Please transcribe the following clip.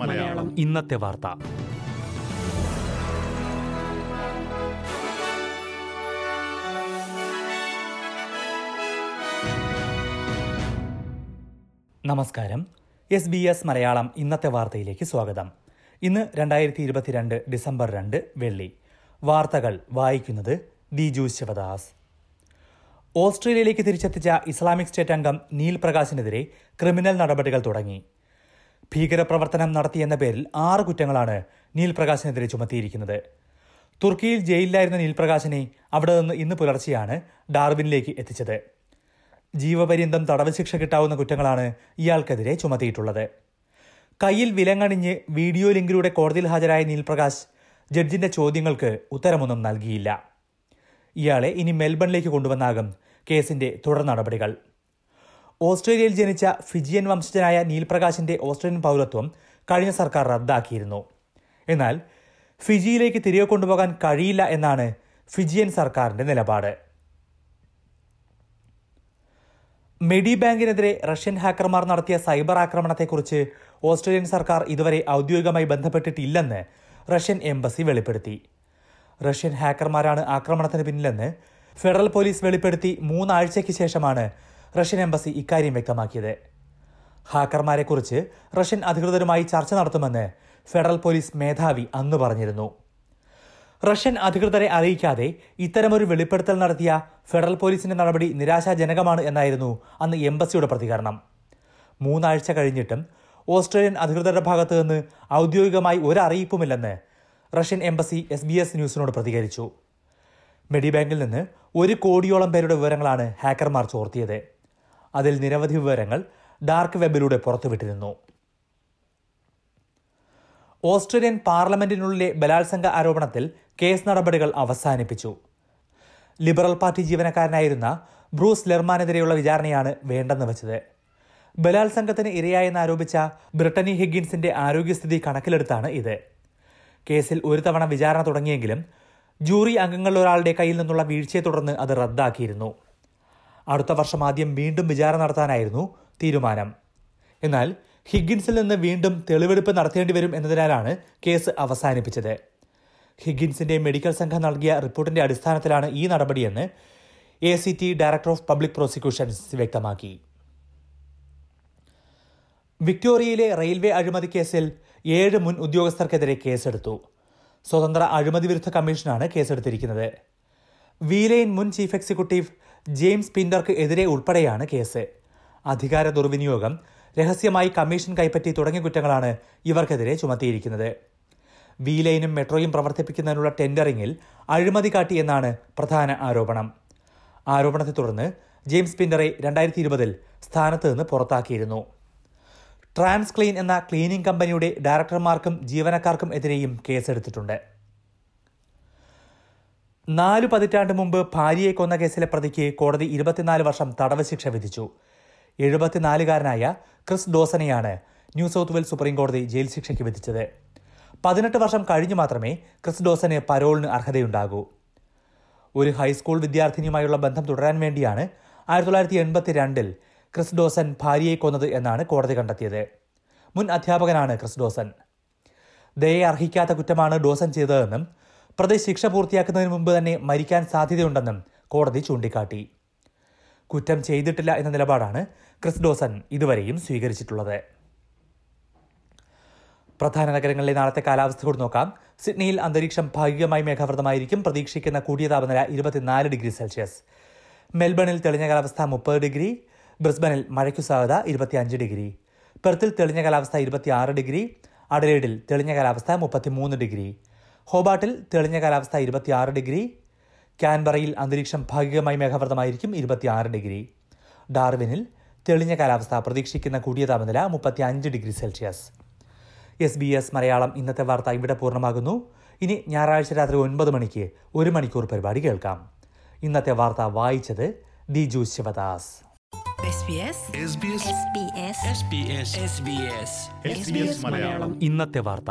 മലയാളം. ഇന്നത്തെ വാർത്ത. നമസ്കാരം. എസ് ബി എസ് മലയാളം ഇന്നത്തെ വാർത്തയിലേക്ക് സ്വാഗതം. ഇന്ന് രണ്ടായിരത്തി ഇരുപത്തിരണ്ട് ഡിസംബർ രണ്ട് വെള്ളി. വാർത്തകൾ വായിക്കുന്നത് ദിജു ശിവദാസ്. ഓസ്ട്രേലിയയിലേക്ക് തിരിച്ചെത്തിച്ച ഇസ്ലാമിക് സ്റ്റേറ്റ് അംഗം നീൽ പ്രകാശിനെതിരെ ക്രിമിനൽ നടപടികൾ തുടങ്ങി. ഭീകരപ്രവർത്തനം നടത്തിയെന്ന പേരിൽ ആറ് കുറ്റങ്ങളാണ് നീൽ പ്രകാശിനെതിരെ ചുമത്തിയിരിക്കുന്നത്. തുർക്കിയിൽ ജയിലിലായിരുന്ന നീൽ പ്രകാശിനെ അവിടെ നിന്ന് ഇന്ന് പുലർച്ചെയാണ് ഡാർബിനിലേക്ക് എത്തിച്ചത്. ജീവപര്യന്തം തടവ് ശിക്ഷ കിട്ടാവുന്ന കുറ്റങ്ങളാണ് ഇയാൾക്കെതിരെ ചുമത്തിയിട്ടുള്ളത്. കയ്യിൽ വിലങ്ങണിഞ്ഞ് വീഡിയോ ലിങ്കിലൂടെ കോടതിയിൽ ഹാജരായ നീൽപ്രകാശ് ജഡ്ജിന്റെ ചോദ്യങ്ങൾക്ക് ഉത്തരമൊന്നും നൽകിയില്ല. ഇയാളെ ഇനി മെൽബണിലേക്ക് കൊണ്ടുവന്നാകും കേസിന്റെ തുടർ നടപടികൾ. ഓസ്ട്രേലിയയിൽ ജനിച്ച ഫിജിയൻ വംശജനായ നീൽപ്രകാശിന്റെ ഓസ്ട്രേലിയൻ പൗരത്വം കഴിഞ്ഞ സർക്കാർ റദ്ദാക്കിയിരുന്നു. എന്നാൽ ഫിജിയിലേക്ക് തിരികെ കൊണ്ടുപോകാൻ കഴിയില്ല എന്നാണ് ഫിജിയൻ സർക്കാരിന്റെ നിലപാട്. മെഡി ബാങ്കിനെതിരെ റഷ്യൻ ഹാക്കർമാർ നടത്തിയ സൈബർ ആക്രമണത്തെക്കുറിച്ച് ഓസ്ട്രേലിയൻ സർക്കാർ ഇതുവരെ ഔദ്യോഗികമായി ബന്ധപ്പെട്ടിട്ടില്ലെന്ന് റഷ്യൻ എംബസി വെളിപ്പെടുത്തി. റഷ്യൻ ഹാക്കർമാരാണ് ആക്രമണത്തിന് പിന്നിലെന്ന് ഫെഡറൽ പോലീസ് വെളിപ്പെടുത്തി മൂന്നാഴ്ചയ്ക്ക് ശേഷമാണ് റഷ്യൻ എംബസി ഇക്കാര്യം വ്യക്തമാക്കിയത്. ഹാക്കർമാരെക്കുറിച്ച് റഷ്യൻ അധികൃതരുമായി ചർച്ച നടത്തുമെന്ന് ഫെഡറൽ പോലീസ് മേധാവി അന്ന് പറഞ്ഞിരുന്നു. റഷ്യൻ അധികൃതരെ അറിയിക്കാതെ ഇത്തരമൊരു വെളിപ്പെടുത്തൽ നടത്തിയ ഫെഡറൽ പോലീസിന്റെ നടപടി നിരാശാജനകമാണ് എന്നായിരുന്നു അന്ന് എംബസിയുടെ പ്രതികരണം. മൂന്നാഴ്ച കഴിഞ്ഞിട്ടും ഓസ്ട്രേലിയൻ അധികൃതരുടെ ഭാഗത്തു നിന്ന് ഔദ്യോഗികമായി ഒരു Russian embassy S B S ന്യൂസിനോട് പ്രതികരിച്ചു. മെഡിബാങ്കിൽ നിന്ന് ഒരു കോടിയോളം പേരുടെ വിവരങ്ങളാണ് ഹാക്കർമാർ ചോർത്തിയത്. അതിൽ നിരവധി വിവരങ്ങൾ ഡാർക്ക് വെബിലൂടെ പുറത്തുവിട്ടിരുന്നു. ഓസ്ട്രേലിയൻ പാർലമെന്റിനുള്ളിലെ ബലാത്സംഗ ആരോപണത്തിൽ കേസ് നടപടികൾ അവസാനിപ്പിച്ചു. ലിബറൽ പാർട്ടി ജീവനക്കാരനായിരുന്ന ബ്രൂസ് ലെർമാനെതിരെയുള്ള വിചാരണയാണ് വേണ്ടെന്ന് വെച്ചത്. ബലാത്സംഗത്തിന് ഇരയായെന്ന് ആരോപിച്ച ബ്രിട്ടനി ഹിഗിൻസിന്റെ ആരോഗ്യസ്ഥിതി കണക്കിലെടുത്താണ് ഇത്. കേസിൽ ഒരു തവണ വിചാരണ തുടങ്ങിയെങ്കിലും ജൂറി അംഗങ്ങളിൽ ഒരാളുടെ കയ്യിൽ നിന്നുള്ള വീഴ്ചയെ തുടർന്ന് അത് റദ്ദാക്കിയിരുന്നു. അടുത്ത വർഷം ആദ്യം വീണ്ടും വിചാരണ നടത്താനായിരുന്നു തീരുമാനം. എന്നാൽ ഹിഗിൻസിൽ നിന്ന് വീണ്ടും തെളിവെടുപ്പ് നടത്തേണ്ടി വരും എന്നതിനാലാണ് കേസ് അവസാനിപ്പിച്ചത്. ഹിഗിൻസിന്റെ മെഡിക്കൽ സംഘം നൽകിയ റിപ്പോർട്ടിന്റെ അടിസ്ഥാനത്തിലാണ് ഈ നടപടിയെന്ന് A C T director of public prosecutions വ്യക്തമാക്കി. വിക്ടോറിയയിലെ റെയിൽവേ അഴിമതി കേസിൽ ഏഴ് മുൻ ഉദ്യോഗസ്ഥർക്കെതിരെ കേസെടുത്തു. സ്വതന്ത്ര അഴിമതി വിരുദ്ധ കമ്മീഷനാണ് കേസെടുത്തിരിക്കുന്നത്. വീലയിൻ മുൻ ചീഫ് എക്സിക്യൂട്ടീവ് ജെയിംസ് പിൻഡർക്ക് എതിരെ ഉൾപ്പെടെയാണ് കേസ്. അധികാര ദുർവിനിയോഗം രഹസ്യമായി കമ്മീഷൻ കൈപ്പറ്റി തുടങ്ങിയ കുറ്റങ്ങളാണ് ഇവർക്കെതിരെ ചുമത്തിയിരിക്കുന്നത്. വീലൈനും മെട്രോയും പ്രവർത്തിപ്പിക്കുന്നതിനുള്ള ടെൻഡറിംഗിൽ അഴിമതി കാട്ടിയെന്നാണ് പ്രധാന ആരോപണം. ആരോപണത്തെ തുടർന്ന് ജെയിംസ് പിൻഡറെ രണ്ടായിരത്തി ഇരുപതിൽ സ്ഥാനത്ത് നിന്ന് പുറത്താക്കിയിരുന്നു. ട്രാൻസ് ക്ലീൻ എന്ന ക്ലീനിംഗ് കമ്പനിയുടെ ഡയറക്ടർമാർക്കും ജീവനക്കാർക്കും എതിരെയും കേസെടുത്തിട്ടുണ്ട്. നാലു പതിറ്റാണ്ട് മുമ്പ് ഭാര്യയെ കൊന്ന കേസിലെ പ്രതിക്ക് കോടതി ഇരുപത്തിനാല് വർഷം തടവ് ശിക്ഷ വിധിച്ചു. എഴുപത്തിനാലുകാരനായ ക്രിസ് ഡോസനെയാണ് ന്യൂ സൗത്ത് വെയിൽസ് സുപ്രീം കോടതി ജയിൽ ശിക്ഷയ്ക്ക് വിധിച്ചത്. പതിനെട്ട് വർഷം കഴിഞ്ഞു മാത്രമേ ക്രിസ് ഡോസന് പരോളിന് അർഹതയുണ്ടാകൂ. ഒരു ഹൈസ്കൂൾ വിദ്യാർത്ഥിനിയുമായുള്ള ബന്ധം തുടരാൻ വേണ്ടിയാണ് ആയിരത്തി തൊള്ളായിരത്തി എൺപത്തി രണ്ടിൽ ക്രിസ് ഡോസൻ ഭാര്യയെ കൊന്നത് എന്നാണ് കോടതി കണ്ടെത്തിയത്. മുൻ അധ്യാപകനാണ് ക്രിസ് ഡോസൻ ദയെ അർഹിക്കാത്ത കുറ്റമാണ് ഡോസൻ ചെയ്തതെന്നും പ്രതി ശിക്ഷ പൂർത്തിയാക്കുന്നതിന് മുമ്പ് തന്നെ മരിക്കാൻ സാധ്യതയുണ്ടെന്നും കോടതി ചൂണ്ടിക്കാട്ടി. കുറ്റം ചെയ്തിട്ടില്ല എന്ന നിലപാടാണ് ക്രിസ് ഡോസൻ ഇതുവരെയും സ്വീകരിച്ചിട്ടുള്ളത്. പ്രധാന നഗരങ്ങളിലെ നാളത്തെ കാലാവസ്ഥ കൂടി നോക്കാം. സിഡ്നിയിൽ അന്തരീക്ഷം ഭാഗികമായി മേഘാവൃതമായിരിക്കും. പ്രതീക്ഷിക്കുന്ന കൂടിയ താപനില ഇരുപത്തിനാല് ഡിഗ്രി സെൽഷ്യസ്. മെൽബണിൽ തെളിഞ്ഞ കാലാവസ്ഥ മുപ്പത് ഡിഗ്രി. ബ്രിസ്ബനിൽ മഴയ്ക്കു സാധ്യത ഇരുപത്തിയഞ്ച് ഡിഗ്രി. പെർത്തിൽ തെളിഞ്ഞ കാലാവസ്ഥ ഇരുപത്തിയാറ് ഡിഗ്രി. അഡലേഡിൽ തെളിഞ്ഞ കാലാവസ്ഥ മുപ്പത്തിമൂന്ന് ഡിഗ്രി. ഹോബാട്ടിൽ തെളിഞ്ഞ കാലാവസ്ഥ ഇരുപത്തിയാറ് ഡിഗ്രി. ക്യാൻബറയിൽ അന്തരീക്ഷം ഭാഗികമായി മേഘാവൃതമായിരിക്കും ഇരുപത്തിയാറ് ഡിഗ്രി. ഡാർവിനിൽ തെളിഞ്ഞ കാലാവസ്ഥ പ്രതീക്ഷിക്കുന്ന കൂടിയ താപനില മുപ്പത്തിയഞ്ച് degree Celsius. S B S Malayalam ഇന്നത്തെ വാർത്ത ഇവിടെ പൂർണമാകുന്നു. ഇനി ഞായറാഴ്ച രാത്രി ഒൻപത് മണിക്ക് ഒരു മണിക്കൂർ പരിപാടി കേൾക്കാം. ഇന്നത്തെ വാർത്ത വായിച്ചത് ദിജു ശിവദാസ്. ഇന്നത്തെ വാർത്ത.